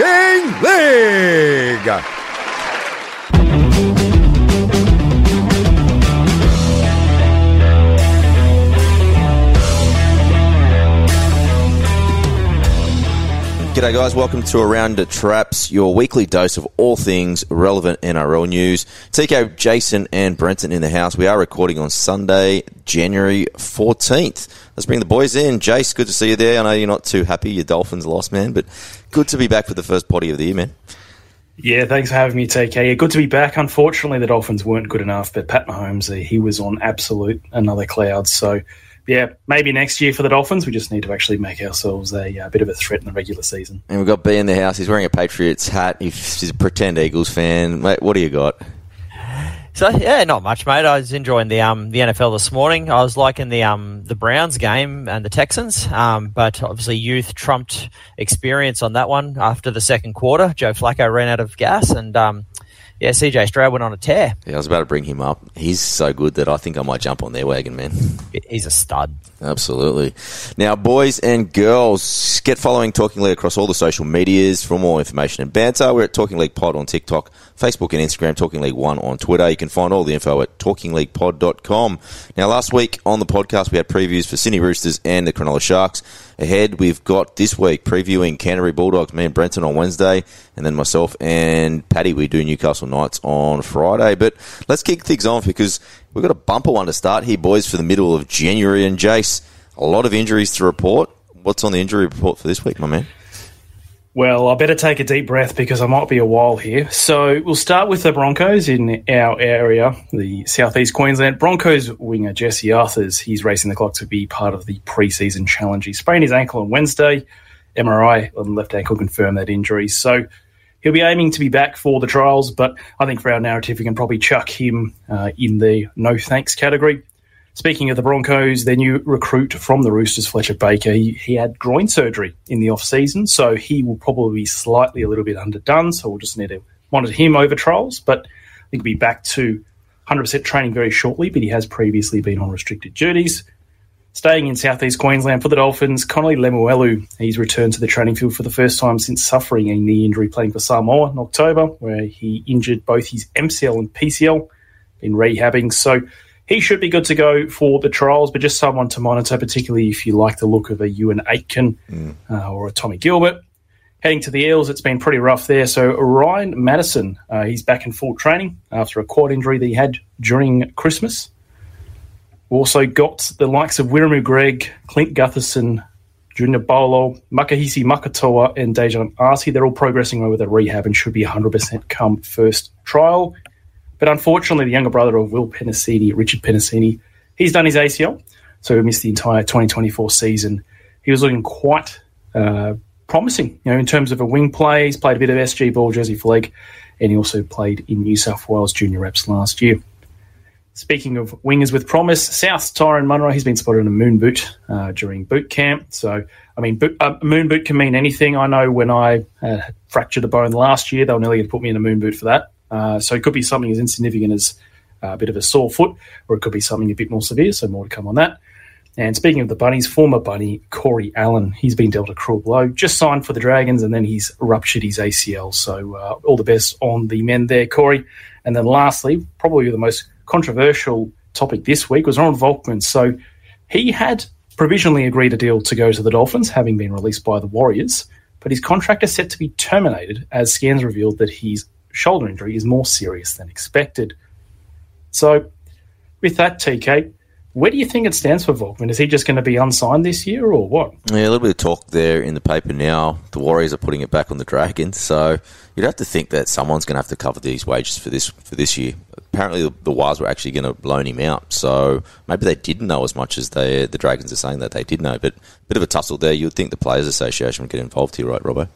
Talking League. G'day, guys. Welcome to Around the Traps, your weekly dose of all things relevant NRL news. TK, Jason, and Brenton in the house. We are recording on Sunday, January 14th. Let's bring the boys in. Jace, good to see you there. I know you're not too happy your Dolphins lost, man, but good to be back for the first potty of the year, man. Yeah, thanks for having me, TK. Yeah, good to be back. Unfortunately, the Dolphins weren't good enough, but Pat Mahomes, he was on absolute another cloud. So yeah, maybe next year for the Dolphins. We just need to actually make ourselves a, a, bit of a threat in the regular season. And we've got B in the house. He's wearing a Patriots hat. He's a pretend Eagles fan. Mate, what do you got? So yeah, not much, mate. I was enjoying the um the NFL this morning. I was liking the um the Browns game and the Texans, um, but obviously youth trumped experience on that one after the second quarter. Joe Flacco ran out of gas, and um, yeah, CJ Stroud went on a tear. Yeah, I was about to bring him up. He's so good that I think I might jump on their wagon, man. He's a stud. Absolutely. Now, boys and girls, get following Talking League across all the social medias for more information and banter. We're at Talking League Pod on TikTok, Facebook and Instagram, Talking League One on Twitter. You can find all the info at talkingleaguepod.com. Now, last week on the podcast, we had previews for Sydney Roosters and the Cronulla Sharks. Ahead, we've got this week previewing Canterbury Bulldogs, me and Brenton on Wednesday, and then myself and Paddy, we do Newcastle Knights on Friday. But let's kick things off because we've got a bumper one to start here, boys, for the middle of January. And Jace, a lot of injuries to report. What's on the injury report for this week, my man? Well, I better take a deep breath because I might be a while here. So we'll start with the Broncos in our area, the southeast Queensland. Broncos winger Jesse Arthurs, he's racing the clock to be part of the preseason challenge. He sprained his ankle on Wednesday. MRI on the left ankle confirmed that injury. So he'll be aiming to be back for the trials, but I think for our narrative, we can probably chuck him uh, in the no thanks category. Speaking of the Broncos, their new recruit from the Roosters, Fletcher Baker, he, he had groin surgery in the off season, so he will probably be slightly a little bit underdone. So we'll just need to monitor him over trials, but I think he'll be back to 100% training very shortly. But he has previously been on restricted duties. Staying in southeast Queensland for the Dolphins, Connelly Lemuelu, he's returned to the training field for the first time since suffering a knee injury playing for Samoa in October, where he injured both his MCL and PCL, been rehabbing. So he should be good to go for the trials, but just someone to monitor, particularly if you like the look of a Euan Aitken mm. uh, or a Tommy Gilbert. Heading to the Eels, it's been pretty rough there. So Ryan Matterson, uh, he's back in full training after a quad injury that he had during Christmas. We also got the likes of Wiremu Greig, Clint Gutherson, Junior Paulo, Makahisi Makatoa, and Daejarn Asi. They're all progressing over their rehab and should be 100% come first trial. But unfortunately, the younger brother of Will Penisini, Richard Penisini, he's done his ACL, so he missed the entire 2024 season. He was looking quite uh, promising, you know, in terms of a wing play. He's played a bit of SG ball, Jersey Flegg, and he also played in New South Wales junior reps last year. Speaking of wingers with promise, South Tyrone Munro, he's been spotted in a moon boot uh, during boot camp. So, I mean, boot, uh, moon boot can mean anything. I know when I uh, fractured a bone last year, they were nearly going to put me in a moon boot for that. Uh, so it could be something as insignificant as a bit of a sore foot, or it could be something a bit more severe. So more to come on that. And speaking of the bunnies, former bunny Corey Allen, he's been dealt a cruel blow. Just signed for the Dragons, and then he's ruptured his ACL. So uh, all the best on the men there, Corey. And then lastly, probably the most controversial topic this week was Ron Volkman. So he had provisionally agreed a deal to go to the Dolphins, having been released by the Warriors, but his contract is set to be terminated as scans revealed that he's shoulder injury is more serious than expected. So, with that, TK, where do you think it stands for Volkman? Is he just going to be unsigned this year or what? Yeah, a little bit of talk there in the paper now. The Warriors are putting it back on the Dragons, so you'd have to think that someone's going to have to cover these wages for this for this year. Apparently, the, the Wires were actually going to loan him out, so maybe they didn't know as much as they the Dragons are saying that they did know. But a bit of a tussle there. You'd think the Players Association would get involved here, right, Robbo?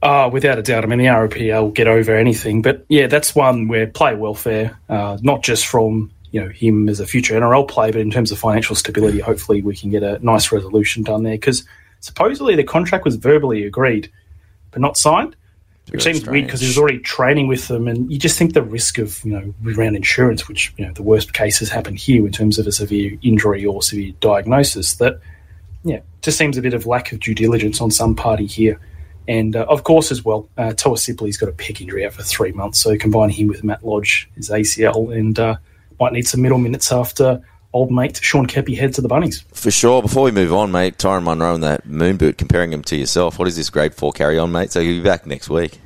Uh, without a doubt. I mean, the ROPL will get over anything. But yeah, that's one where player welfare, uh, not just from you know him as a future NRL player, but in terms of financial stability, hopefully we can get a nice resolution done there. Because supposedly the contract was verbally agreed, but not signed, which seems weird because he was already training with them, and you just think the risk of you know around insurance, which you know the worst cases happen here in terms of a severe injury or severe diagnosis, that yeah, just seems a bit of lack of due diligence on some party here. And uh, of course, as well, uh, Toa Sipley's got a pec injury out for three months, so combining him with Matt Lodge, his ACL, and uh, might need some middle minutes after old mate Sean Keppie heads to the Bunnies. For sure. Before we move on, mate, Tyrone Munro and that moon boot, comparing him to yourself. What is this grade four carry on, mate? So you'll be back next week.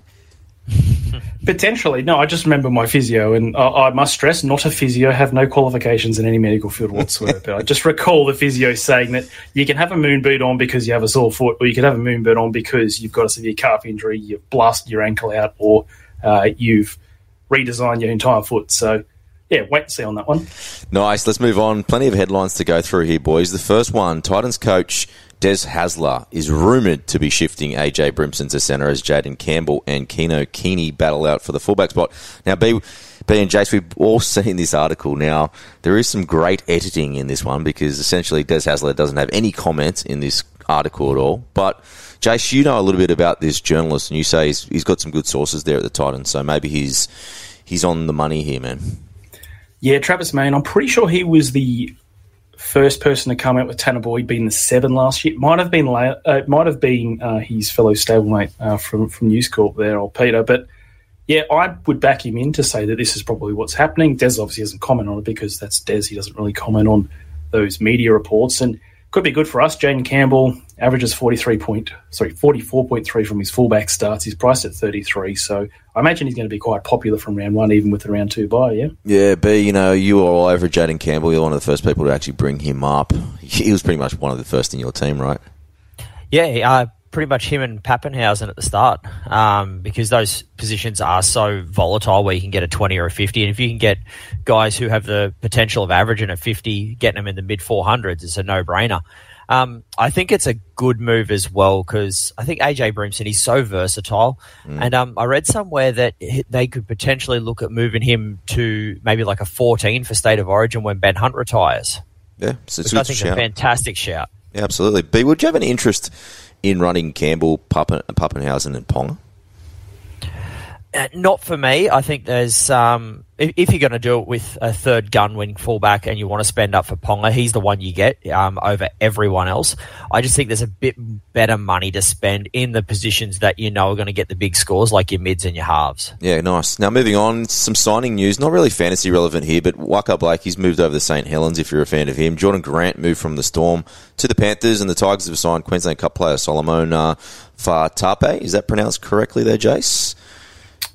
Potentially, no. I just remember my physio, and I, I must stress, not a physio, have no qualifications in any medical field whatsoever. but I just recall the physio saying that you can have a moon boot on because you have a sore foot, or you can have a moon boot on because you've got a severe calf injury, you've blasted your ankle out, or uh, you've redesigned your entire foot. So, yeah, wait and see on that one. Nice. Let's move on. Plenty of headlines to go through here, boys. The first one Titans coach Des Hasler is rumoured to be shifting AJ Brimson to centre as Jayden Campbell and Keano Kini battle out for the fullback spot. Now, B, B and Jace, we've all seen this article. Now, there is some great editing in this one because essentially Des Hasler doesn't have any comments in this article at all. But, Jace, you know a little bit about this journalist and you say he's, he's got some good sources there at the Titans, so maybe he's, he's on the money here, man. Yeah, Travis Meyn, I'm pretty sure he was the first person to come out with Tanah Boyd being the seven last year. Might have been uh, it might have been uh, his fellow stablemate uh, from from News Corp there, old Peter. But yeah, I would back him in to say that this is probably what's happening. Des obviously doesn't comment on it because that's Des. He doesn't really comment on those media reports, and could be good for us. Jayden Campbell averages forty three point sorry forty four point three from his fullback starts. He's priced at thirty three, so I imagine he's going to be quite popular from round one, even with the round two buy. Yeah. Yeah, B, you know, you were all over Jayden Campbell. You're one of the first people to actually bring him up. He was pretty much one of the first in your team, right? Yeah, uh, pretty much him and Papenhuyzen at the start um, because those positions are so volatile where you can get a 20 or a 50. And if you can get guys who have the potential of averaging a 50, getting them in the mid 400s, it's a no brainer. Um, I think it's a good move as well because I think AJ Brimson he's so versatile, and um, I read somewhere that they could potentially look at moving him to maybe like a 14 for State of Origin when Ben Hunt retires. Yeah, so it's a I good think is a fantastic shout. Yeah, absolutely. B, would you have any interest in running Campbell, Pappen, Papenhuyzen, and Ponga? Uh, not for me. I think there's um, if, if you're going to do it with a third gun wing fullback and you want to spend up for Ponga, he's the one you get um, over everyone else. I just think there's a bit better money to spend in the positions that you know are going to get the big scores, like your mids and your halves. Yeah, nice. Now, moving on, some signing news. Not really fantasy relevant here, but Waqa Blake, he's moved over to St. Helens if you're a fan of him. Jordan Grant moved from the Storm to the Panthers, and the Tigers have signed Queensland Cup player Solomon uh, Fatape. Is that pronounced correctly there, Jace?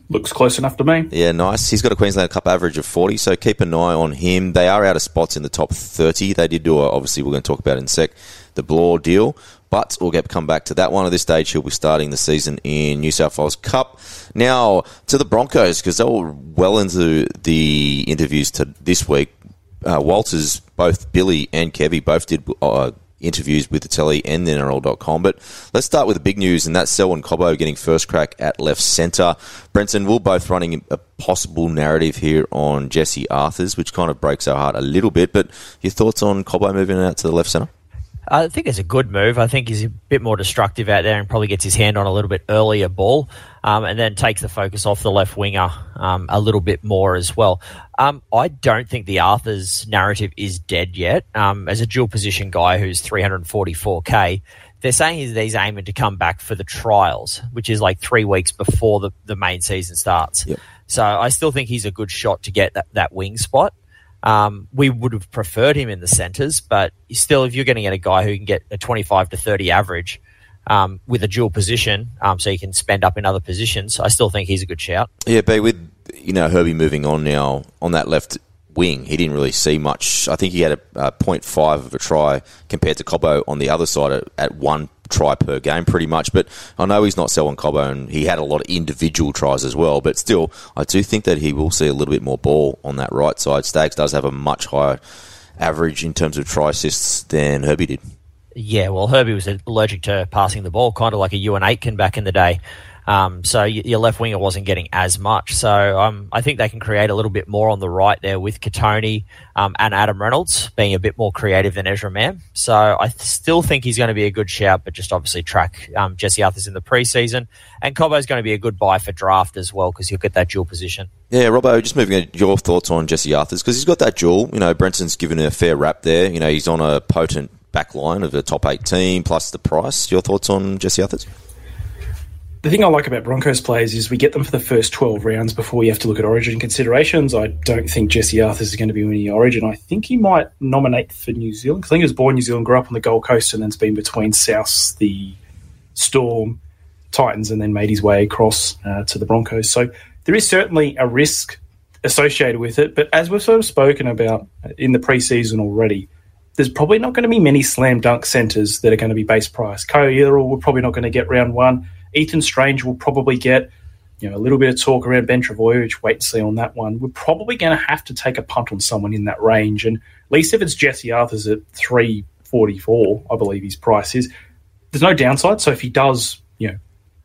Looks close enough to me. Yeah, nice. He's got a Queensland Cup average of 40, so keep an eye on him. They are out of spots in the top 30. They did do, a, obviously, we're going to talk about in a sec, the Blore deal, but we'll get come back to that one. At this stage, he'll be starting the season in New South Wales Cup. Now, to the Broncos, because they were well into the interviews to this week. Uh, Walters, both Billy and Kevy, both did uh, interviews with the telly and the NRL.com. But let's start with the big news, and that's Selwyn Cobbo getting first crack at left centre. Brenton, we're both running a possible narrative here on Jesse Arthurs, which kind of breaks our heart a little bit. But your thoughts on Cobbo moving out to the left centre? I think it's a good move. I think he's a bit more destructive out there and probably gets his hand on a little bit earlier ball, um, and then takes the focus off the left winger um, a little bit more as well. Um, I don't think the Arthur's narrative is dead yet. Um, as a dual position guy who's 344k, they're saying he's, he's aiming to come back for the trials, which is like three weeks before the, the main season starts. Yep. So I still think he's a good shot to get that, that wing spot. Um, we would have preferred him in the centres, but still, if you're going to get a guy who can get a 25 to 30 average um, with a dual position, um, so you can spend up in other positions, I still think he's a good shout. Yeah, but with you know Herbie moving on now on that left wing, he didn't really see much. I think he had a, a 0.5 of a try compared to Cobbo on the other side at, at one try per game, pretty much. But I know he's not selling Cobbo, and he had a lot of individual tries as well. But still, I do think that he will see a little bit more ball on that right side. Stags does have a much higher average in terms of try assists than Herbie did. Yeah, well, Herbie was allergic to passing the ball, kind of like a Euan Aitken back in the day. Um, so your left winger wasn't getting as much. So um, I think they can create a little bit more on the right there with Kotoni um, and Adam Reynolds being a bit more creative than Ezra Mam. So I still think he's going to be a good shout, but just obviously track um, Jesse Arthurs in the preseason. And Cobbo's going to be a good buy for draft as well because he'll get that dual position. Yeah, Robbo, just moving on your thoughts on Jesse Arthurs because he's got that dual. You know, Brenton's given a fair rap there. You know, he's on a potent back line of a top eight team plus the price. Your thoughts on Jesse Arthurs? The thing I like about Broncos players is we get them for the first 12 rounds before we have to look at origin considerations. I don't think Jesse Arthurs is going to be winning origin. I think he might nominate for New Zealand. I think he was born in New Zealand, grew up on the Gold Coast, and then's been between South, the Storm, Titans, and then made his way across uh, to the Broncos. So there is certainly a risk associated with it. But as we've sort of spoken about in the preseason already, there's probably not going to be many slam dunk centres that are going to be base price. Kyle Yildirim, we're probably not going to get round one. Ethan Strange will probably get you know a little bit of talk around Ben Trbojevic. Wait and see on that one. We're probably going to have to take a punt on someone in that range, and at least if it's Jesse Arthurs at three forty four, I believe his price is. There's no downside. So if he does, you know,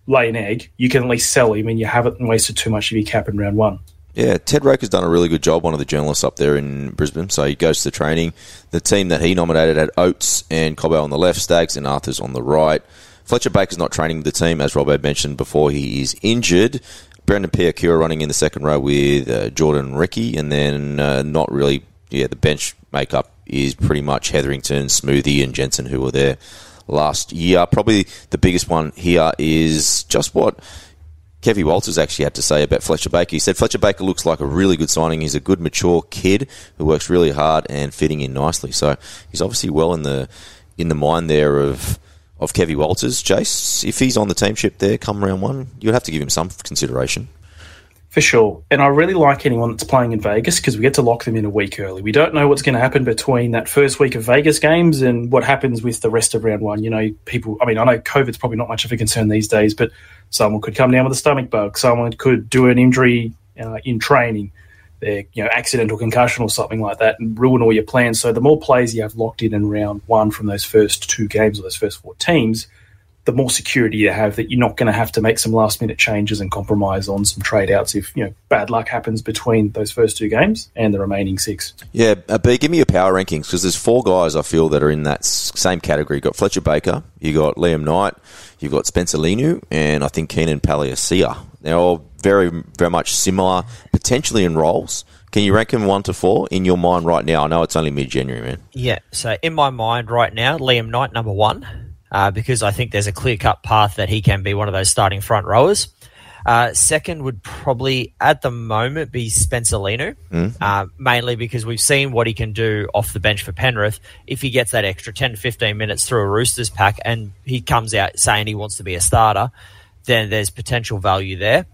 lay an egg, you can at least sell him, and you haven't wasted too much of your cap in round one. Yeah, Ted Roker's done a really good job, one of the journalists up there in Brisbane. So he goes to the training. The team that he nominated had Oates and Cobbo on the left, Stags and Arthurs on the right. Fletcher Baker's not training the team, as Rob had mentioned before. He is injured. Brendan Piakura running in the second row with uh, Jordan Riki, and then uh, not really, yeah, the bench makeup is pretty much Hetherington, Smoothie, and Jensen, who were there last year. Probably the biggest one here is just what Kevy Walters actually had to say about Fletcher Baker. He said Fletcher Baker looks like a really good signing. He's a good, mature kid who works really hard and fitting in nicely. So he's obviously well in the in the mind there of of Kevy Walters. Jace, if he's on the team ship there come round one, you'd have to give him some consideration. For sure. And I really like anyone that's playing in Vegas because we get to lock them in a week early. We don't know what's going to happen between that first week of Vegas games and what happens with the rest of round one. You know, people, I mean, I know COVID's probably not much of a concern these days, but someone could come down with a stomach bug. Someone could do an injury uh, in training, their, you know, accidental concussion or something like that and ruin all your plans. So the more players you have locked in in round one from those first two games or those first four teams – the more security you have that you're not going to have to make some last minute changes and compromise on some trade outs if you know bad luck happens between those first two games and the remaining six. Yeah, uh, B, give me your power rankings because there's four guys I feel that are in that same category. You've got Fletcher Baker, you got Liam Knight, you've got Spencer Leniu, and I think Keenan Palasia. They're all very very much similar, potentially in roles. Can you rank them one to four in your mind right now? I know it's only mid January, man. Yeah, so in my mind right now, Liam Knight number one uh, because I think there's a clear cut path that he can be one of those starting front rowers. Uh, second would probably at the moment be Spencer Leniu, mm. uh, mainly because we've seen what he can do off the bench for Penrith. If he gets that extra 10 to 15 minutes through a Roosters pack and he comes out saying he wants to be a starter, then there's potential value there.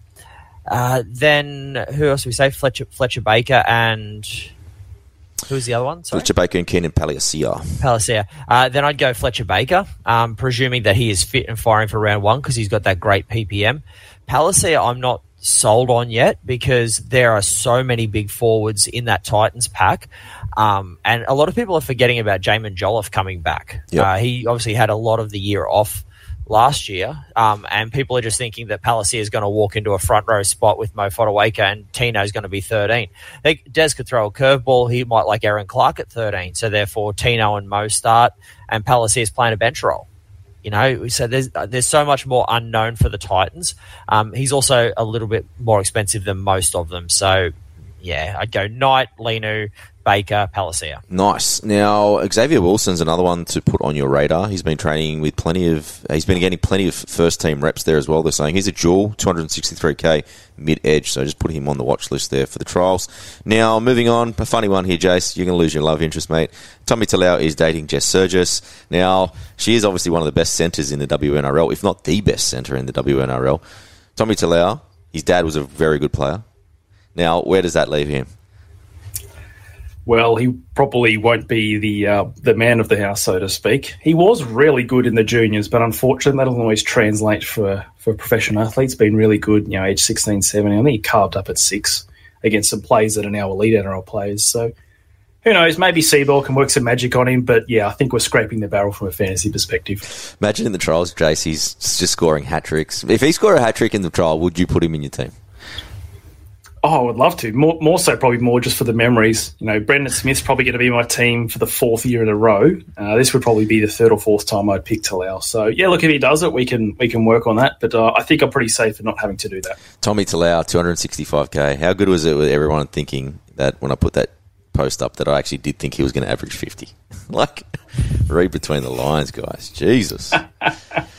Uh, then who else do we say? Fletcher, Fletcher Baker and Who's the other one? Sorry? Fletcher Baker and Keenan Palasia. Palasia. Uh, then I'd go Fletcher Baker, um, presuming that he is fit and firing for round one because he's got that great PPM. Palasia, I'm not sold on yet because there are so many big forwards in that Titans pack. Um, and a lot of people are forgetting about Jaimin Jolliffe coming back. Yep. Uh, he obviously had a lot of the year off last year, um, and people are just thinking that Palasia is going to walk into a front row spot with Mo Fotuaika and Tino is going to be 13. Des could throw a curveball. He might like Erin Clark at 13. So therefore, Tino and Mo start, and Palasia is playing a bench role. You know, so there's there's so much more unknown for the Titans. Um, he's also a little bit more expensive than most of them. So yeah, I'd go Knight, Leniu, Baker, Palasia. Nice. Now, Xavier Willison's another one to put on your radar. He's been training with plenty of, he's been getting plenty of first team reps there as well. They're saying he's a dual, 263k mid edge. So just put him on the watch list there for the trials. Now, moving on, a funny one here, Jace. You're going to lose your love interest, mate. Tommy Talau is dating Jess Sergis. Now, she is obviously one of the best centres in the WNRL, if not the best centre in the WNRL. Tommy Talau, his dad was a very good player. Now, where does that leave him? Well, he probably won't be the uh, the man of the house, so to speak. He was really good in the juniors, but unfortunately, that doesn't always translate for, for professional athletes. Been really good, you know, age 16, 17. I think he carved up at six against some players that are now elite NRL players. So who knows? Maybe Seibold can work some magic on him, but yeah, I think we're scraping the barrel from a fantasy perspective. Imagine in the trials, Jace, he's just scoring hat tricks. If he scored a hat trick in the trial, would you put him in your team? Oh, I would love to. More, more so, probably more just for the memories. You know, Brendan Smith's probably going to be my team for the fourth year in a row. Uh, this would probably be the third or fourth time I'd pick Talau. So yeah, look, if he does it, we can we can work on that. But uh, I think I'm pretty safe in not having to do that. Tommy Talau, 265k. How good was it with everyone thinking that when I put that post up that I actually did think he was going to average 50? like, read between the lines, guys. Jesus.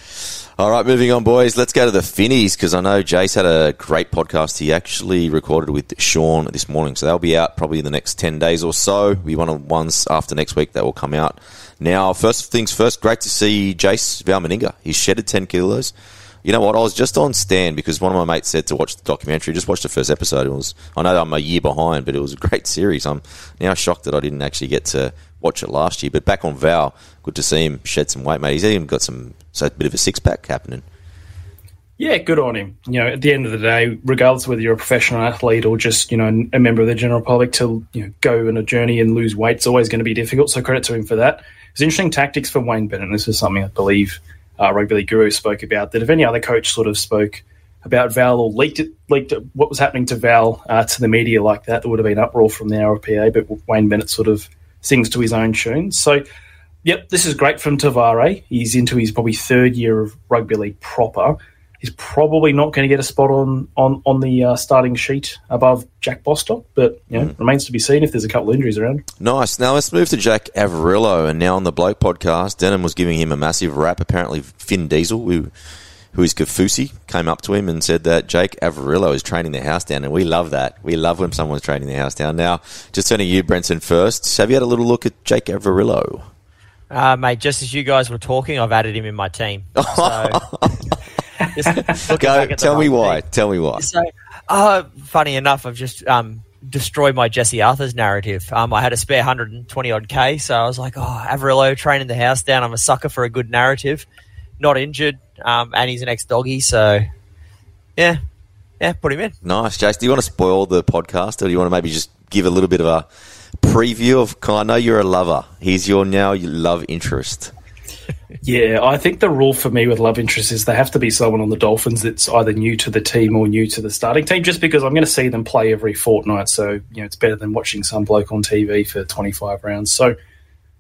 All right, moving on, boys. Let's go to the Finnies because I know Jace had a great podcast he actually recorded with Sean this morning. So they'll be out probably in the next 10 days or so. We want of ones after next week that will come out. Now, first things first, great to see Jace Valmaninga. He's shedded 10 kilos. You know what? I was just on stand because one of my mates said to watch the documentary. Just watched the first episode. It was I know I'm a year behind, but it was a great series. I'm now shocked that I didn't actually get to watch it last year. But back on Val, good to see him shed some weight, mate. He's even got some so a bit of a six pack happening. Yeah, good on him. You know, at the end of the day, regardless whether you're a professional athlete or just you know a member of the general public, to you know go on a journey and lose weight, it's always going to be difficult. So credit to him for that. It's interesting tactics for Wayne Bennett. This is something I believe uh, Rugby League Guru spoke about. That if any other coach sort of spoke about Val or leaked it, leaked it, what was happening to Val uh, to the media like that, there would have been uproar from the RPA. But Wayne Bennett sort of sings to his own tune. So, yep, this is great from Tavare. He's into his probably third year of rugby league proper. He's probably not going to get a spot on on on the uh, starting sheet above Jack Bostock, but you know, mm. remains to be seen if there's a couple of injuries around. Nice. Now let's move to Jack Averillo, and now on the Bloke podcast, Denham was giving him a massive rap. Apparently, Finn Diesel, who who is Kaufusi, came up to him and said that Jake Averillo is training the house down, and we love that. We love when someone's training the house down. Now, just turning you, Brenton, first. Have you had a little look at Jake Averillo? Uh, mate, just as you guys were talking, I've added him in my team. So, Go, tell me why. Tell me why. So, uh, funny enough, I've just um, destroyed my Jesse Arthur's narrative. Um, I had a spare 120 odd K, so I was like, oh, Averillo training the house down. I'm a sucker for a good narrative. Not injured, um, and he's an ex doggy, so yeah, yeah, put him in. Nice, Jace. Do you want to spoil the podcast, or do you want to maybe just give a little bit of a preview of? I know you're a lover. He's your now love interest. yeah, I think the rule for me with love interest is they have to be someone on the Dolphins that's either new to the team or new to the starting team. Just because I'm going to see them play every fortnight, so you know it's better than watching some bloke on TV for 25 rounds. So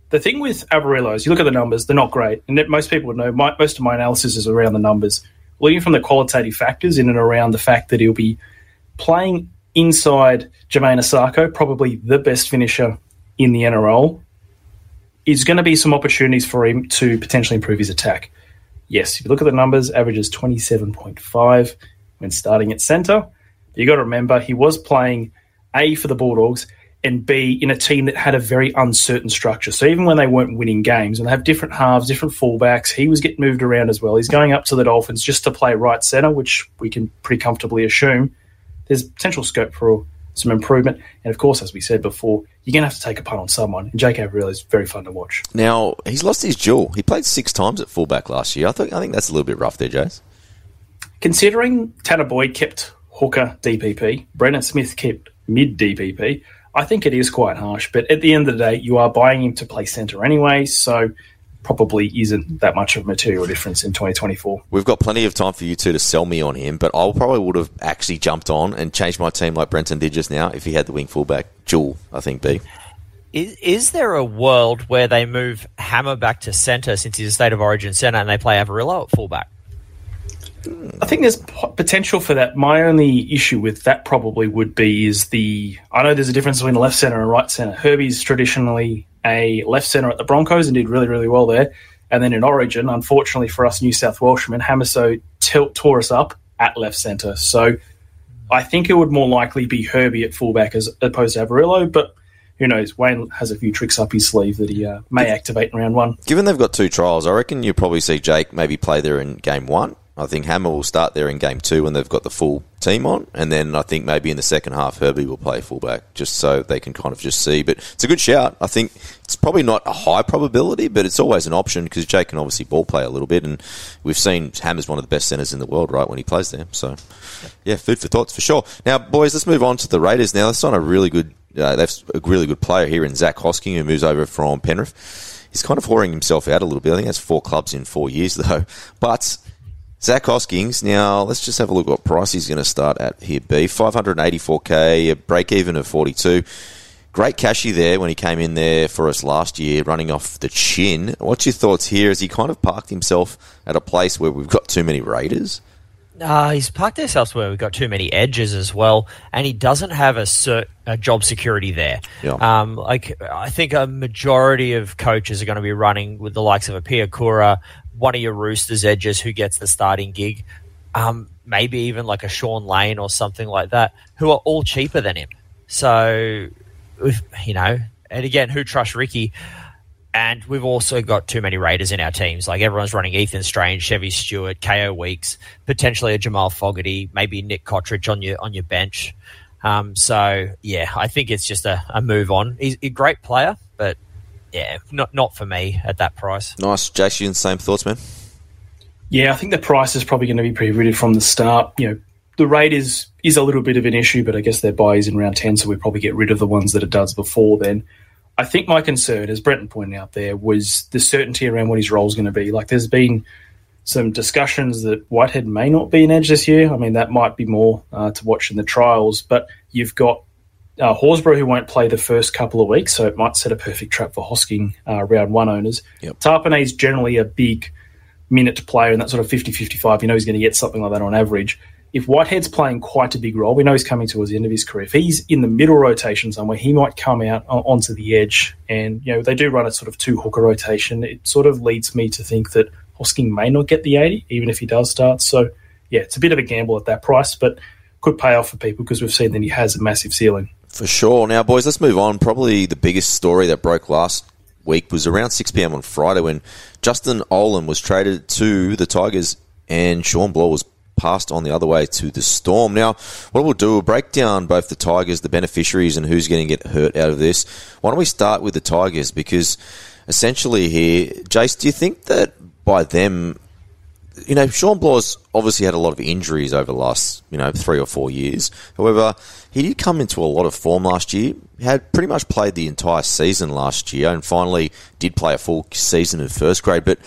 the thing with Averillo is you look at the numbers, they're not great. And most people would know, my, most of my analysis is around the numbers. Looking from the qualitative factors in and around the fact that he'll be playing inside Jamayne Isaako, probably the best finisher in the NRL, is going to be some opportunities for him to potentially improve his attack. Yes, if you look at the numbers, averages 27.5 when starting at centre. you got to remember, he was playing A for the Bulldogs and B in a team that had a very uncertain structure. So even when they weren't winning games and they have different halves, different fullbacks, he was getting moved around as well. He's going up to the Dolphins just to play right centre, which we can pretty comfortably assume there's potential scope for some improvement. And of course, as we said before, you're going to have to take a punt on someone. And Jake Averillo is very fun to watch. Now he's lost his jewel. He played six times at fullback last year. I think I think that's a little bit rough there, Jace. Considering Tanah Boyd kept hooker DPP, Brendan Smith kept mid DPP. I think it is quite harsh, but at the end of the day, you are buying him to play centre anyway, so probably isn't that much of a material difference in 2024. We've got plenty of time for you two to sell me on him, but I probably would have actually jumped on and changed my team like Brenton did just now if he had the wing fullback. Jewel, I think, B. Is, is there a world where they move Hammer back to centre since he's a state of origin centre and they play Averillo at fullback? I think there's potential for that. My only issue with that probably would be is the I know there's a difference between left center and right center. Herbie's traditionally a left center at the Broncos and did really really well there. And then in Origin, unfortunately for us New South Welshmen, Hamiso t- tore us up at left center. So I think it would more likely be Herbie at fullback as opposed to Averillo, but who knows? Wayne has a few tricks up his sleeve that he uh, may activate in round one. Given they've got two trials, I reckon you probably see Jake maybe play there in game one I think Hammer will start there in game two when they've got the full team on, and then I think maybe in the second half Herbie will play fullback just so they can kind of just see. But it's a good shout. I think it's probably not a high probability, but it's always an option because Jake can obviously ball play a little bit, and we've seen Hammer's one of the best centers in the world, right, when he plays there. So yeah, food for thoughts for sure. Now, boys, let's move on to the Raiders. Now, that's on a really good uh, they've a really good player here in Zac Hosking who moves over from Penrith. He's kind of whoring himself out a little bit. I think that's four clubs in four years though. But Zac Hoskins, now let's just have a look what price he's going to start at here. B 584k, a break even of 42. Great cashy there when he came in there for us last year, running off the chin. What's your thoughts here? Has he kind of parked himself at a place where we've got too many Raiders? Uh, he's parked himself where we've got too many edges as well, and he doesn't have a, cert, a job security there. Yeah. Um, like I think a majority of coaches are going to be running with the likes of a Piakura, one of your Roosters edges who gets the starting gig, um, maybe even like a Sean Lane or something like that, who are all cheaper than him. So, you know, and again, who trusts Ricky? And we've also got too many Raiders in our teams. Like everyone's running Ethan Strange, Chevy Stewart, Kaeo Weekes, potentially a Jamal Fogarty, maybe Nick Cotric on your on your bench. Um, so yeah, I think it's just a, a move on. He's a great player, but yeah, not not for me at that price. Nice, Jason. Same thoughts, man. Yeah, I think the price is probably going to be prohibitive from the start. You know, the rate is is a little bit of an issue, but I guess their buy is in round ten, so we probably get rid of the ones that it does before then. I think my concern, as Brenton pointed out there, was the certainty around what his role is going to be. Like, there's been some discussions that Whitehead may not be an edge this year. I mean, that might be more uh, to watch in the trials, but you've got uh, Horsburgh who won't play the first couple of weeks, so it might set a perfect trap for Hosking uh, round one owners. Yep. Is generally a big minute player in that sort of 50 55. You know he's going to get something like that on average. If Whitehead's playing quite a big role, we know he's coming towards the end of his career. If he's in the middle rotation somewhere, he might come out onto the edge. And, you know, they do run a sort of two hooker rotation. It sort of leads me to think that Hosking may not get the 80, even if he does start. So, yeah, it's a bit of a gamble at that price, but could pay off for people because we've seen that he has a massive ceiling. For sure. Now, boys, let's move on. Probably the biggest story that broke last week was around 6 p.m. on Friday when Justin Olam was traded to the Tigers and Shawn Blore was passed on the other way to the Storm. Now, what we'll do, we'll break down both the Tigers, the beneficiaries, and who's going to get hurt out of this. Why don't we start with the Tigers? Because essentially here, Jace, do you think that by them you know, Shawn Blore's obviously had a lot of injuries over the last, you know, three or four years. However, he did come into a lot of form last year. Had pretty much played the entire season last year and finally did play a full season in first grade. But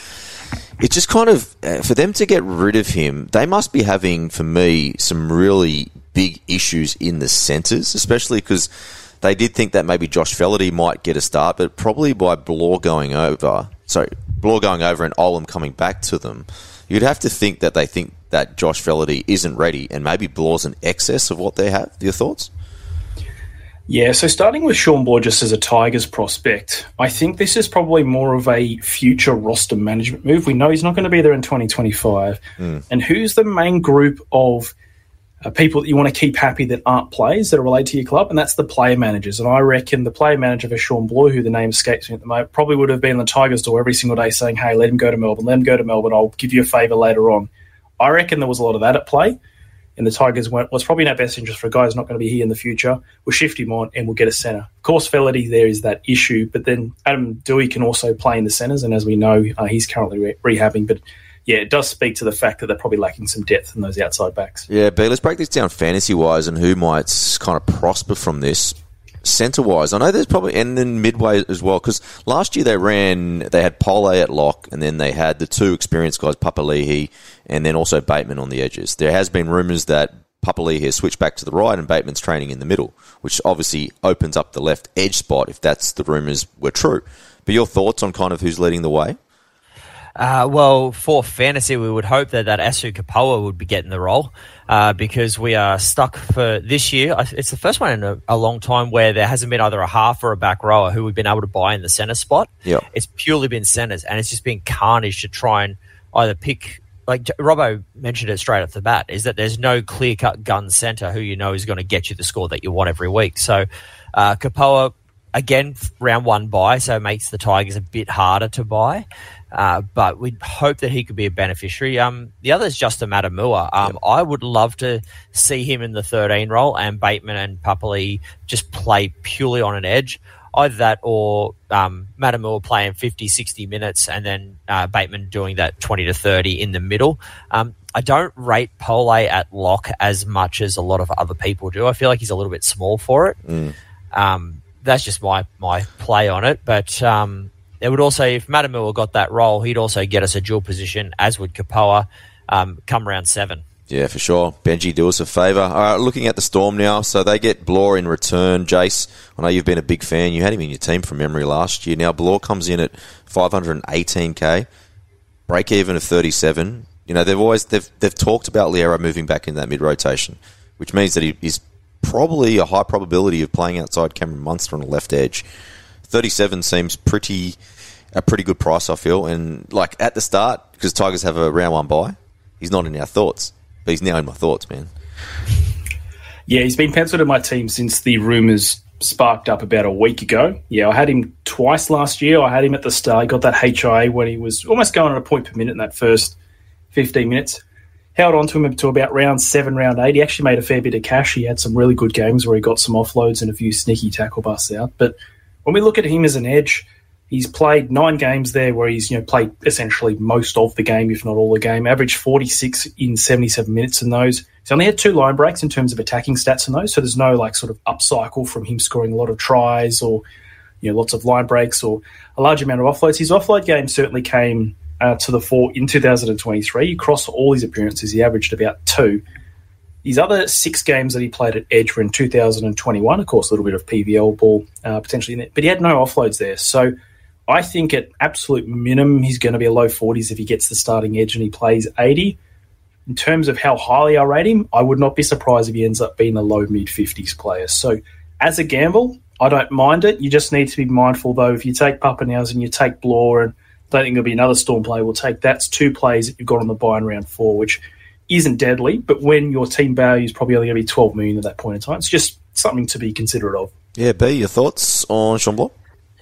it's just kind of, uh, for them to get rid of him, they must be having, for me, some really big issues in the centres, especially because they did think that maybe Josh Feledy might get a start, but probably by Blore going over, sorry, Blore going over and Olam coming back to them, you'd have to think that they think that Josh Feledy isn't ready and maybe Blore's an excess of what they have. Your thoughts? Yeah, so starting with Shawn Blore just as a Tigers prospect, I think this is probably more of a future roster management move. We know he's not going to be there in 2025. And who's the main group of uh, people that you want to keep happy that aren't players that are related to your club? And that's the player managers. And I reckon the player manager for Shawn Blore, who the name escapes me at the moment, probably would have been in the Tigers door every single day saying, hey, let him go to Melbourne, let him go to Melbourne, I'll give you a favour later on. I reckon there was a lot of that at play and the Tigers went, what's probably in our best interest for a guy who's not going to be here in the future. We'll shift him on and we'll get a centre. Of course, Feledy there is that issue, but then Adam Doueihi can also play in the centres, and as we know, uh, he's currently re- rehabbing. But yeah, it does speak to the fact that they're probably lacking some depth in those outside backs. Yeah, B, let's break this down fantasy wise and who might kind of prosper from this. Centre wise, I know there's probably, and then midway as well, because last year they ran, they had Pole at lock, and then they had the two experienced guys, Papali'i, and then also Bateman on the edges. There has been rumours that Papali'i has switched back to the right and Bateman's training in the middle, which obviously opens up the left edge spot if that's the rumours were true. But your thoughts on kind of who's leading the way? Uh, well, for fantasy, we would hope that that Asu Kepaoa would be getting the role uh, because we are stuck for this year. It's the first one in a, a long time where there hasn't been either a half or a back rower who we've been able to buy in the centre spot. Yep. It's purely been centres, and it's just been carnage to try and either pick. Like Robbo mentioned it straight off the bat, is that there's no clear cut gun centre who you know is going to get you the score that you want every week. So, uh, Kepaoa again round one buy, so it makes the Tigers a bit harder to buy. Uh, but we hope that he could be a beneficiary. Um, the other is Justin Matamua. Um, I would love to see him in the 13 role and Bateman and Papali just play purely on an edge. Either that or um, Matamua playing 50, 60 minutes and then uh, Bateman doing that 20 to 30 in the middle. Um, I don't rate Pole at lock as much as a lot of other people do. I feel like he's a little bit small for it. Um, that's just my my play on it. But um, it would also, if Matamua got that role, he'd also get us a dual position, as would Kepaoa, um, come round seven. Yeah, for sure. Benji, do us a favour. All right, looking at the Storm now, so they get Blore in return. Jace, I know you've been a big fan. You had him in your team from memory last year. Now Blore comes in at 518k, break even of 37. You know they've always they've they've talked about Loiero moving back in that mid rotation, which means that he is probably a high probability of playing outside Cameron Munster on the left edge. 37 seems pretty a pretty good price, I feel. And like at the start, because Tigers have a round one buy, he's not in our thoughts, but he's now in my thoughts, man. Yeah, he's been penciled in my team since the rumours sparked up about a week ago. Yeah, I had him twice last year. I had him at the start. He got that HIA when he was almost going on a point per minute in that first 15 minutes. Held on to him to about round seven, round eight. He actually made a fair bit of cash. He had some really good games where he got some offloads and a few sneaky tackle busts out. But when we look at him as an edge, He's played nine games there where he's you know played essentially most of the game, if not all the game. Averaged 46 in 77 minutes in those. He's only had two line breaks in terms of attacking stats in those, so there's no like sort of upcycle from him scoring a lot of tries or you know lots of line breaks or a large amount of offloads. His offload game certainly came uh, to the fore in 2023. Across all his appearances, he averaged about two. His other six games that he played at Edge were in 2021. Of course, a little bit of PVL ball uh, potentially in it, but he had no offloads there. So I think at absolute minimum, he's going to be a low 40s if he gets the starting edge and he plays 80. In terms of how highly I rate him, I would not be surprised if he ends up being a low mid 50s player. So, as a gamble, I don't mind it. You just need to be mindful, though, if you take Papenhuyzen and you take Blore, and don't think there'll be another Storm play. We'll take that's two plays that you've got on the buy in round four, which isn't deadly, but when your team value is probably only going to be 12 million at that point in time, it's just something to be considerate of. Yeah, B, your thoughts on Shawn Blore?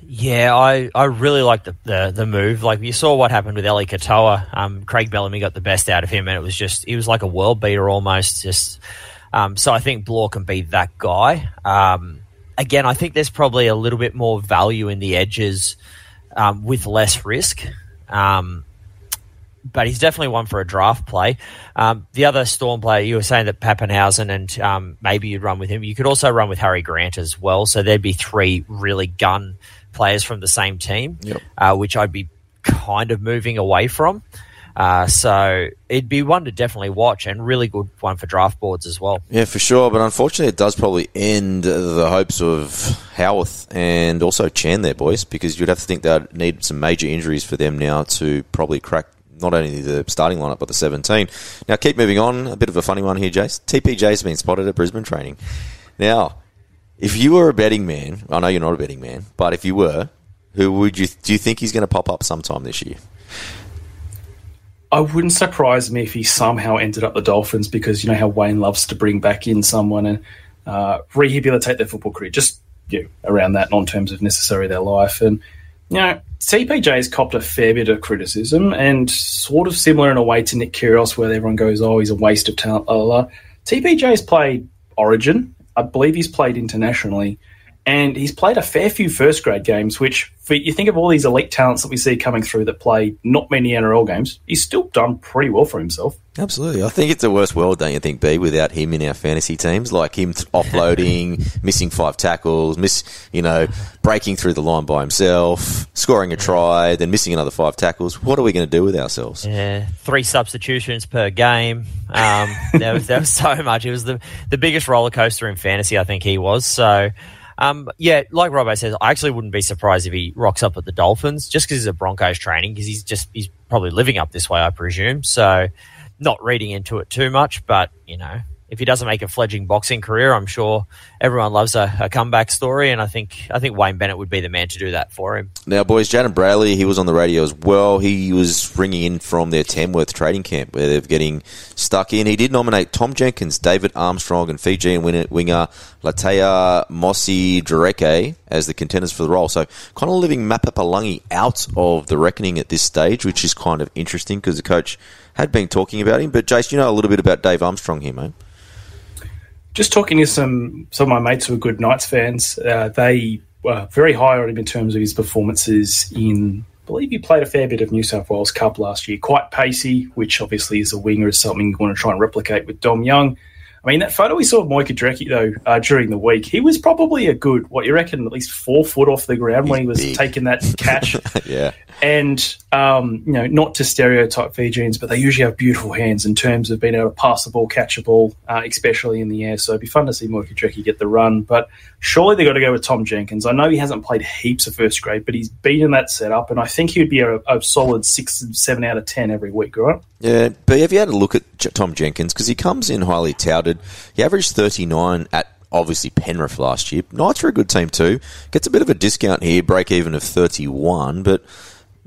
Yeah, I, I really like the, the, the move. Like you saw what happened with Eli Katoa. Um, Craig Bellamy got the best out of him, and it was just he was like a world beater almost. Just um, so I think Blore can be that guy. Um, again, I think there's probably a little bit more value in the edges um, with less risk. Um, but he's definitely one for a draft play. Um, the other Storm player, you were saying that Papenhuyzen and um, maybe you'd run with him. You could also run with Harry Grant as well. So there'd be three really gun players from the same team, yep. uh, which I'd be kind of moving away from. Uh, so it'd be one to definitely watch and really good one for draft boards as well. Yeah, for sure. But unfortunately, it does probably end the hopes of Howarth and also Chan there, boys, because you'd have to think they'd need some major injuries for them now to probably crack not only the starting lineup but the 17. Now, keep moving on. A bit of a funny one here, Jace. TPJ's been spotted at Brisbane training. Now, if you were a betting man, I know you're not a betting man, but if you were, who would you do you think he's going to pop up sometime this year? I wouldn't surprise me if he somehow ended up the Dolphins because you know how Wayne loves to bring back in someone and uh, rehabilitate their football career, just you know, around that, not in terms of necessarily their life. And you know, TPJ's copped a fair bit of criticism and sort of similar in a way to Nick Kyrgios, where everyone goes, "Oh, he's a waste of talent." Blah, blah, blah. TPJ's played Origin I believe he's played internationally, and he's played a fair few first grade games. Which, for, you think of all these elite talents that we see coming through that play not many NRL games, he's still done pretty well for himself. Absolutely, I think it's a worse world, don't you think, B, without him in our fantasy teams, like him offloading, missing five tackles, miss, you know, breaking through the line by himself, scoring a try, then missing another five tackles. What are we going to do with ourselves? Yeah, three substitutions per game. Um, there was there was so much. It was the the biggest roller coaster in fantasy. I think he was so. Um, yeah, like Robbo says, I actually wouldn't be surprised if he rocks up at the Dolphins just because he's a Broncos training because he's just he's probably living up this way, I presume. So, not reading into it too much, but you know, if he doesn't make a fledgling boxing career, I'm sure everyone loves a, a, comeback story, and I think I think Wayne Bennett would be the man to do that for him. Now, boys, Jayden Brailey, he was on the radio as well. He was ringing in from their Tamworth trading camp where they're getting stuck in. He did nominate Tom Jenkins, David Armstrong, and Fijian winger Latea Mosi Dereke as the contenders for the role. So, kind of leaving Mapapalungi out of the reckoning at this stage, which is kind of interesting because the coach had been talking about him. But, Jace, you know a little bit about Dave Armstrong here, mate just talking to some some of my mates who are good Knights fans, uh, they were very high on him in terms of his performances in. I believe he played a fair bit of New South Wales Cup last year. Quite pacey, which obviously as a winger is something you want to try and replicate with Dom Young. I mean, that photo we saw of Moika Drecki, though, uh, during the week, he was probably a good, what you reckon, at least four foot off the ground He's when he was big. taking that catch. yeah. and, um, you know, not to stereotype Fijians, but they usually have beautiful hands in terms of being able to pass the ball, catch a ball, uh, especially in the air. So it'd be fun to see Moika Drecki get the run. But surely they've got to go with Tom Jenkins. I know he hasn't played heaps of first grade, but he's been in that setup, and I think he'd be a, a solid six, seven out of 10 every week, right? Yeah, but have you had a look at Tom Jenkins? Because he comes in highly touted. He averaged 39 at obviously Penrith last year. Knights are a good team too. Gets a bit of a discount here, break even of 31, but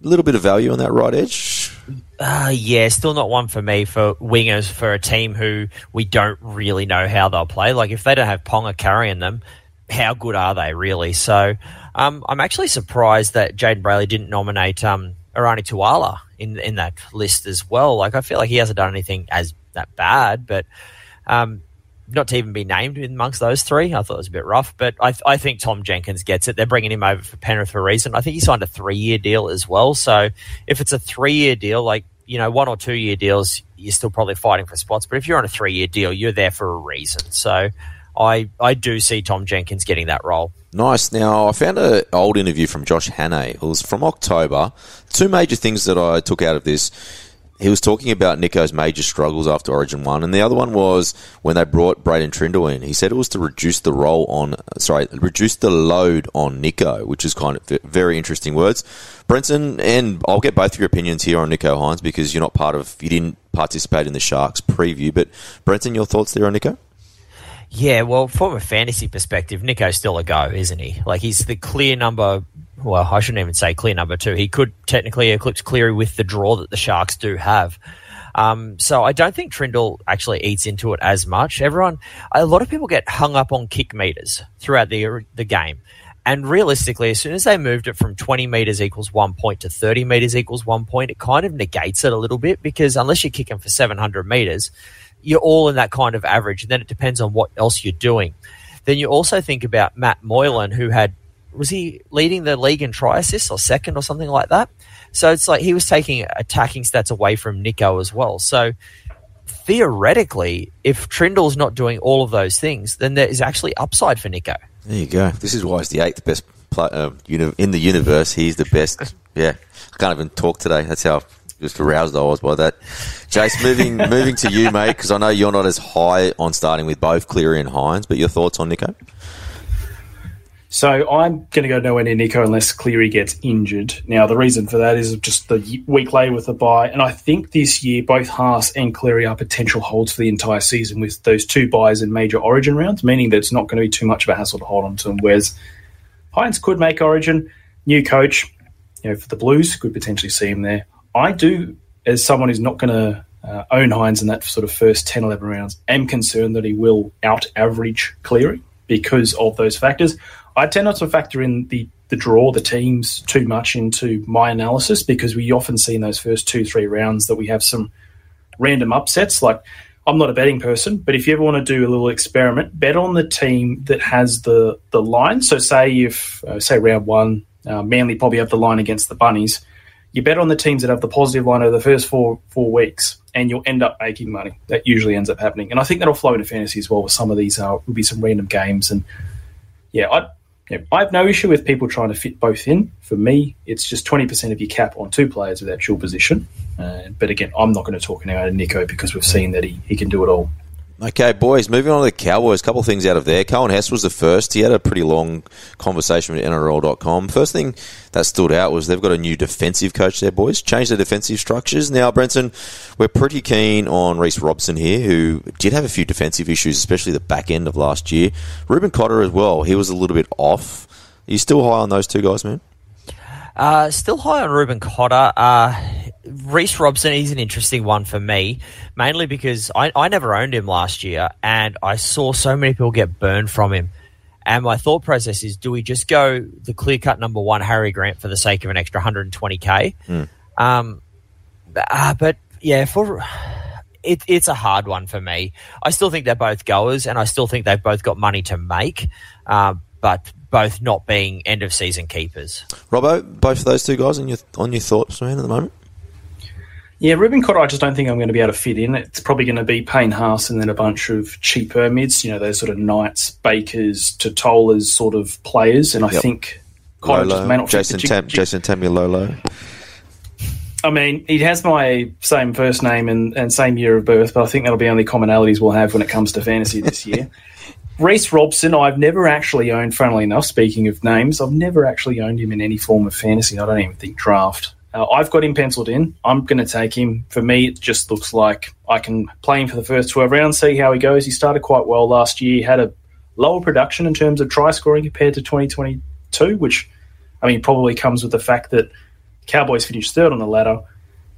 a little bit of value on that right edge. Uh, yeah, still not one for me for wingers for a team who we don't really know how they'll play. Like if they don't have Ponga carrying them, how good are they really? So um, I'm actually surprised that Jayden Brailey didn't nominate um, Arani Tuala in in that list as well. Like I feel like he hasn't done anything as that bad, but um, not to even be named amongst those three, I thought it was a bit rough. But I, I think Tom Jenkins gets it. They're bringing him over for Penrith for a reason. I think he signed a three year deal as well. So if it's a three year deal, like you know, one or two year deals, you're still probably fighting for spots. But if you're on a three year deal, you're there for a reason. So I I do see Tom Jenkins getting that role. Nice. Now, I found an old interview from Josh Hannay. It was from October. Two major things that I took out of this. He was talking about Nico's major struggles after Origin 1, and the other one was when they brought Braydon Trindall in. He said it was to reduce the role on, sorry, reduce the load on Nico, which is kind of very interesting words. Brenton, and I'll get both your opinions here on Nico Hynes because you're not part of, you didn't participate in the Sharks preview, but Brenton, your thoughts there on Nico? Yeah, well, from a fantasy perspective, Nico's still a go, isn't he? Like he's the clear number. Well, I shouldn't even say clear number two. He could technically eclipse Cleary with the draw that the Sharks do have. Um, so I don't think Trindall actually eats into it as much. Everyone, a lot of people get hung up on kick meters throughout the the game. And realistically, as soon as they moved it from 20 meters equals one point to 30 meters equals one point, it kind of negates it a little bit because unless you're kicking for 700 meters, you're all in that kind of average. And then it depends on what else you're doing. Then you also think about Matt Moylan, who had, was he leading the league in try assists or second or something like that? So it's like he was taking attacking stats away from Nico as well. So theoretically, if Trindall's not doing all of those things, then there is actually upside for Nico. There you go. This is why he's the eighth best play, uh, uni- in the universe. He's the best. Yeah, I can't even talk today. That's how just aroused I was by that. Jace, moving moving to you, mate, because I know you're not as high on starting with both Cleary and Hynes, but your thoughts on Nico? So I'm going to go nowhere near Nico unless Cleary gets injured. Now the reason for that is just the week lay with the bye, and I think this year both Haas and Cleary are potential holds for the entire season with those two buys in major Origin rounds, meaning that it's not going to be too much of a hassle to hold on to them. Whereas Hynes could make Origin, new coach, you know, for the Blues could potentially see him there. I do, as someone who's not going to uh, own Hynes in that sort of first 10, 11 rounds, am concerned that he will out average Cleary because of those factors. I tend not to factor in the, the draw, the teams, too much into my analysis because we often see in those first two, three rounds that we have some random upsets. Like, I'm not a betting person, but if you ever want to do a little experiment, bet on the team that has the, the line. So, say if, uh, say, round one, uh, Manly probably have the line against the Bunnies. You bet on the teams that have the positive line over the first four four weeks, and you'll end up making money. That usually ends up happening, and I think that'll flow into fantasy as well. With some of these, uh, will be some random games, and yeah, I I have no issue with people trying to fit both in. For me, it's just twenty percent of your cap on two players with actual position. Uh, but again, I'm not going to talk now to Nico because we've seen that he, he can do it all. Okay, boys, moving on to the Cowboys. A couple of things out of there. Coen Hess was the first. He had a pretty long conversation with NRL.com. First thing that stood out was they've got a new defensive coach there, boys. Changed their defensive structures. Now, Brenton, we're pretty keen on Reece Robson here, who did have a few defensive issues, especially the back end of last year. Reuben Cotter as well. He was a little bit off. Are you still high on those two guys, man? Uh, still high on Reuben Cotter. Uh, Reece Robson is an interesting one for me, mainly because I, I never owned him last year, and I saw so many people get burned from him. And my thought process is: Do we just go the clear cut number one Harry Grant for the sake of an extra 120k? Mm. Um, uh, but yeah, for it, it's a hard one for me. I still think they're both goers, and I still think they've both got money to make, uh, but both not being end of season keepers. Robbo, both of those two guys on your on your thoughts, man, at the moment. Yeah, Reuben Cotter, I just don't think I'm going to be able to fit in. It's probably going to be Payne Haas and then a bunch of cheaper mids, you know, those sort of Knights, Bakers, Tatolas sort of players. And I Yep. think Cotter just may Lolo, not Jason, the jig- Tam, Jason Taumalolo. I mean, he has my same first name and, and same year of birth, but I think that'll be only commonalities we'll have when it comes to fantasy this year. Reece Robson, I've never actually owned, funnily enough, speaking of names, I've never actually owned him in any form of fantasy. I don't even think draft. Uh, I've got him penciled in. I'm going to take him. For me, it just looks like I can play him for the first 12 rounds, see how he goes. He started quite well last year, had a lower production in terms of try scoring compared to 2022, which, I mean, probably comes with the fact that Cowboys finished third on the ladder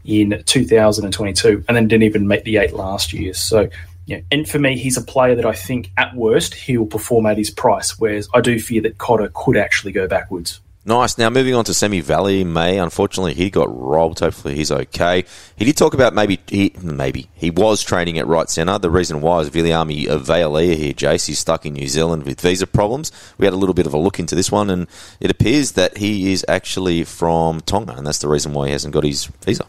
in 2022 and then didn't even make the eight last year. So, yeah, and for me, he's a player that I think at worst he will perform at his price, whereas I do fear that Cotter could actually go backwards. Nice. Now moving on to Semi Valemei. Unfortunately, he got robbed. Hopefully, he's okay. He did talk about maybe he maybe he was training at right centre. The reason why is Viliami Vailea here, Jace. He's stuck in New Zealand with visa problems. We had a little bit of a look into this one, and it appears that he is actually from Tonga, and that's the reason why he hasn't got his visa.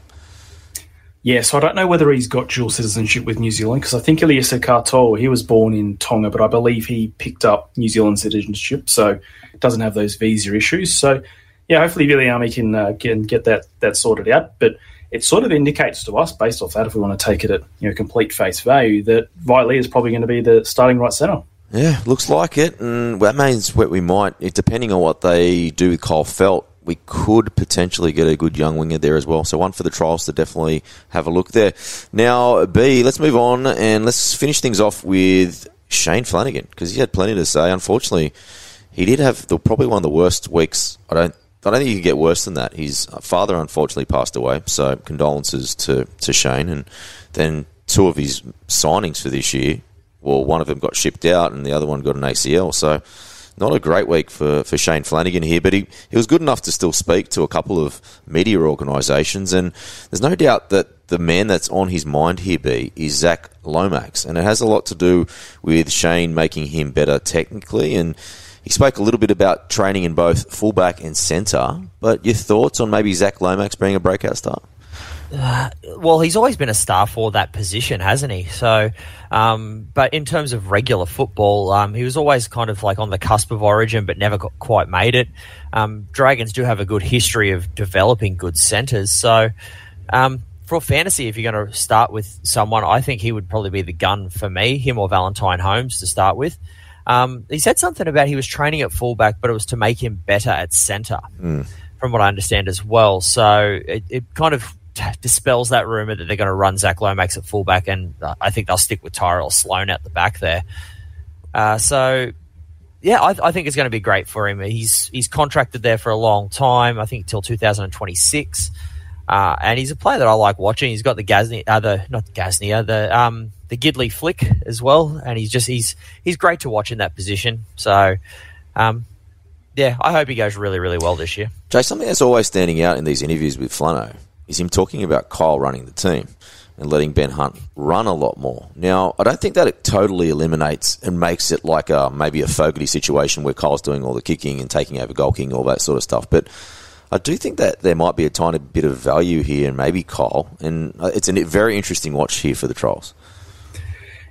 Yeah, so I don't know whether he's got dual citizenship with New Zealand because I think Eliesa Katoa, he was born in Tonga, but I believe he picked up New Zealand citizenship, so doesn't have those visa issues. So, yeah, hopefully Viliami can uh, can get that that sorted out. But it sort of indicates to us, based off that, if we want to take it at you know complete face value, that Viley is probably going to be the starting right centre. Yeah, looks like it, and that means what we might, depending on what they do with Kyle Felt, we could potentially get a good young winger there as well. So one for the trials to definitely have a look there. Now, B, let's move on and let's finish things off with Shane Flanagan because he had plenty to say. Unfortunately, he did have the, probably one of the worst weeks. I don't. I don't think you can get worse than that. His father unfortunately passed away, so condolences to, to Shane. And then two of his signings for this year, well, one of them got shipped out and the other one got an ACL. So not a great week for, for Shane Flanagan here, but he, he was good enough to still speak to a couple of media organisations. And there's no doubt that the man that's on his mind here, B, is Zac Lomax. And it has a lot to do with Shane making him better technically. And he spoke a little bit about training in both fullback and centre. But your thoughts on maybe Zac Lomax being a breakout star? Well, he's always been a star for that position, hasn't he? So, um, but in terms of regular football, um, he was always kind of like on the cusp of origin, but never got, quite made it. Um, Dragons do have a good history of developing good centres. So, um, for fantasy, if you're going to start with someone, I think he would probably be the gun for me, him or Valentine Holmes to start with. Um, he said something about he was training at fullback, but it was to make him better at centre, from what I understand as well. So it, it kind of dispels that rumor that they're going to run Zac Lomax at fullback, and uh, I think they'll stick with Tyrell Sloan at the back there. Uh, so, yeah, I, I think it's going to be great for him. He's he's contracted there for a long time. I think till 2026, uh, and he's a player that I like watching. He's got the Gasnier, uh, the not the the um the Gidley flick as well, and he's just he's he's great to watch in that position. So, um, yeah, I hope he goes really really well this year. Jay, something that's always standing out in these interviews with Flano is him talking about Kyle running the team and letting Ben Hunt run a lot more. Now, I don't think that it totally eliminates and makes it like a, maybe a Fogarty situation where Kyle's doing all the kicking and taking over goal all that sort of stuff. But I do think that there might be a tiny bit of value here, and maybe Kyle. And uh, it's a very interesting watch here for the Trolls.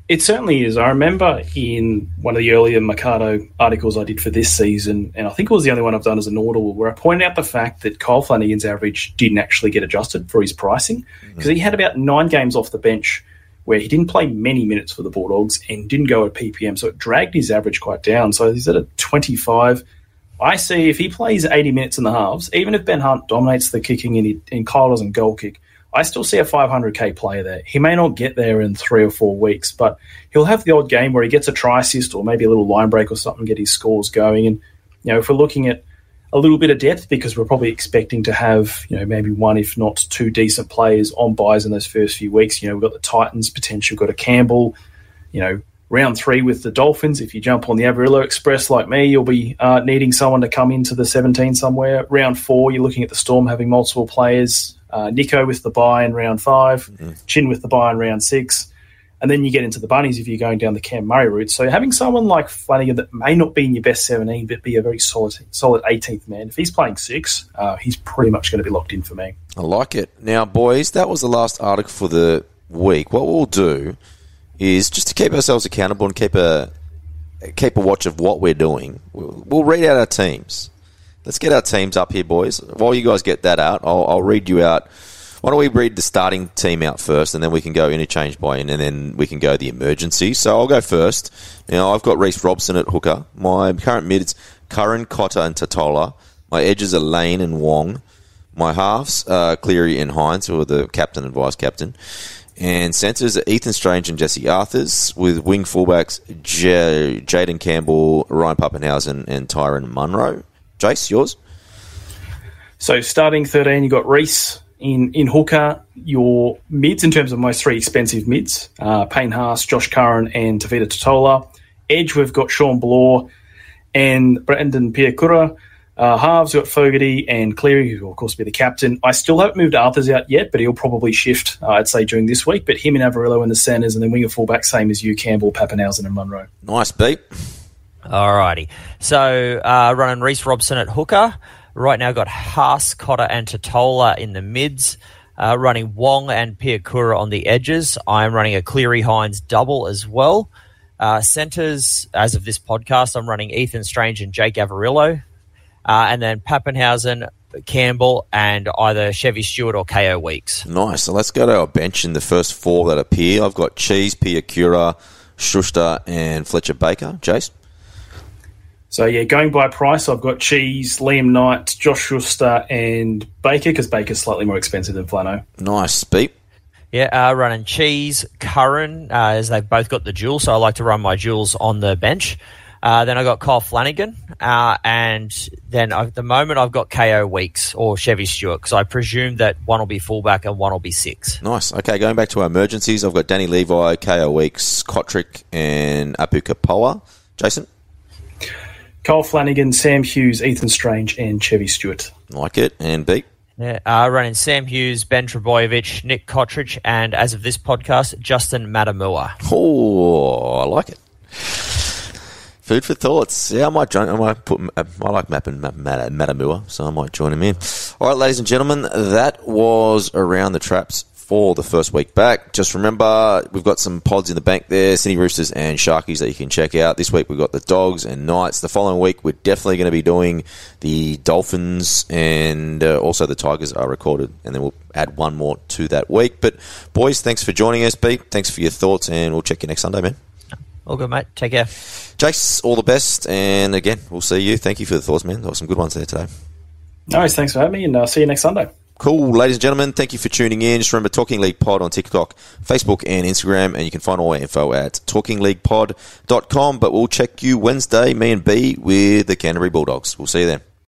It certainly is. I remember in one of the earlier Mercado articles I did for this season, and I think it was the only one I've done as an audible, where I pointed out the fact that Kyle Flanagan's average didn't actually get adjusted for his pricing because he had about nine games off the bench where he didn't play many minutes for the Bulldogs and didn't go at PPM, so it dragged his average quite down. So he's at a 25. I see if he plays 80 minutes in the halves, even if Ben Hunt dominates the kicking and, he, and Kyle doesn't goal kick, I still see a 500k player there. He may not get there in three or four weeks, but he'll have the odd game where he gets a try assist or maybe a little line break or something, get his scores going. And you know, if we're looking at a little bit of depth, because we're probably expecting to have you know maybe one, if not two, decent players on buys in those first few weeks. You know, we've got the Titans potential, got a Campbell. You know, round three with the Dolphins. If you jump on the Averillo Express like me, you'll be uh, needing someone to come into the 17 somewhere. Round four, you're looking at the Storm having multiple players. Uh, Nico with the buy in round 5 Chin with the buy in round six. And And then you get into the bunnies if you're going down the Cam Murray route. So having someone like Flanagan that may not be in your best 17, but be a very solid, solid 18th man, if he's playing six, uh, he's pretty much going to be locked in for me. I like it. Now, boys, that was the last article for the week. What we'll do is just to keep ourselves accountable and keep a keep a watch of what we're doing. We'll, read out our teams. Let's get our teams up here, boys. While you guys get that out, I'll, I'll read you out. Why don't we read the starting team out first, and then we can go interchange by in, and then we can go the emergency. So I'll go first. Now I've got Reece Robson at hooker. My current mid is Curran, Cotter, and Tatola. My edges are Lane and Wong. My halves are Cleary and Hynes, who are the captain and vice captain. And centres are Ethan Strange and Jesse Arthurs, with wing fullbacks J- Jayden Campbell, Ryan Papenhuyzen, and Tyrone Munro. Jace, yours? So starting 13, you've got Reese in, in hooker. Your mids, in terms of most three expensive mids, uh, Payne Haas, Josh Curran, and Tevita Tatola. Edge, we've got Sean Blore and Brendan Piakura. Uh, halves, we've got Fogarty and Cleary, who will, of course, be the captain. I still haven't moved Arthurs out yet, but he'll probably shift, uh, I'd say, during this week. But him and Averillo in the centres, and then winger fullback, same as you, Campbell, Papenhuyzen, and Munro. Nice beat. Alrighty. So uh, running Reece Robson at hooker. Right now, got Haas, Cotter, and Tatola in the mids. Uh, running Wong and Piakura on the edges. I'm running a Cleary Hynes double as well. Uh, centers, as of this podcast, I'm running Ethan Strange and Jake Averillo. Uh, and then Papenhuyzen, Campbell, and either Chevy Stewart or Kaeo Weekes. Nice. So let's go to our bench in the first four that appear. I've got Cheese, Piakura, Schuster, and Fletcher Baker. Jace? So yeah, going by price, I've got Cheese, Liam Knight, Josh Schuster, and Baker because Baker's slightly more expensive than Flano. Nice. Beep. Yeah, uh, running Cheese, Curran, uh, as they've both got the dual, so I like to run my jewels on the bench. Uh, then I got Kyle Flanagan, uh, and then at the moment I've got Kaeo Weekes or Chevy Stewart because I presume that one will be fullback and one will be six. Nice. Okay, going back to our emergencies, I've got Danny Levi, Kaeo Weekes, Cotric, and Apu Kepaoa. Jason? Kyle Flanagan, Sam Hughes, Ethan Strange, and Chevy Stewart. Like it. And beat. Yeah, uh, running Sam Hughes, Ben Trbojevic, Nick Cotric, and as of this podcast, Justin Matamua. Oh, I like it. Food for thoughts. Yeah, I might join. I might put. I like Map and Matamua, so I might join him in. All right, ladies and gentlemen, that was around the traps for the first week back. Just remember, we've got some pods in the bank there, Sydney Roosters and Sharkies that you can check out. This week we've got the Dogs and Knights. The following week we're definitely going to be doing the Dolphins and uh, also the Tigers are recorded, and then we'll add one more to that week. But boys, thanks for joining us, Pete. Thanks for your thoughts, and we'll check you next Sunday, man. All good, mate. Take care. Jace, all the best, and again, we'll see you. Thank you for the thoughts, man. There were some good ones there today. Nice, thanks for having me, and I'll see you next Sunday. Cool, ladies and gentlemen, thank you for tuning in. Just remember Talking League Pod on TikTok, Facebook, and Instagram, and you can find all our info at talkingleaguepod.com. But we'll check you Wednesday, me and B, with the Canterbury Bulldogs. We'll see you then.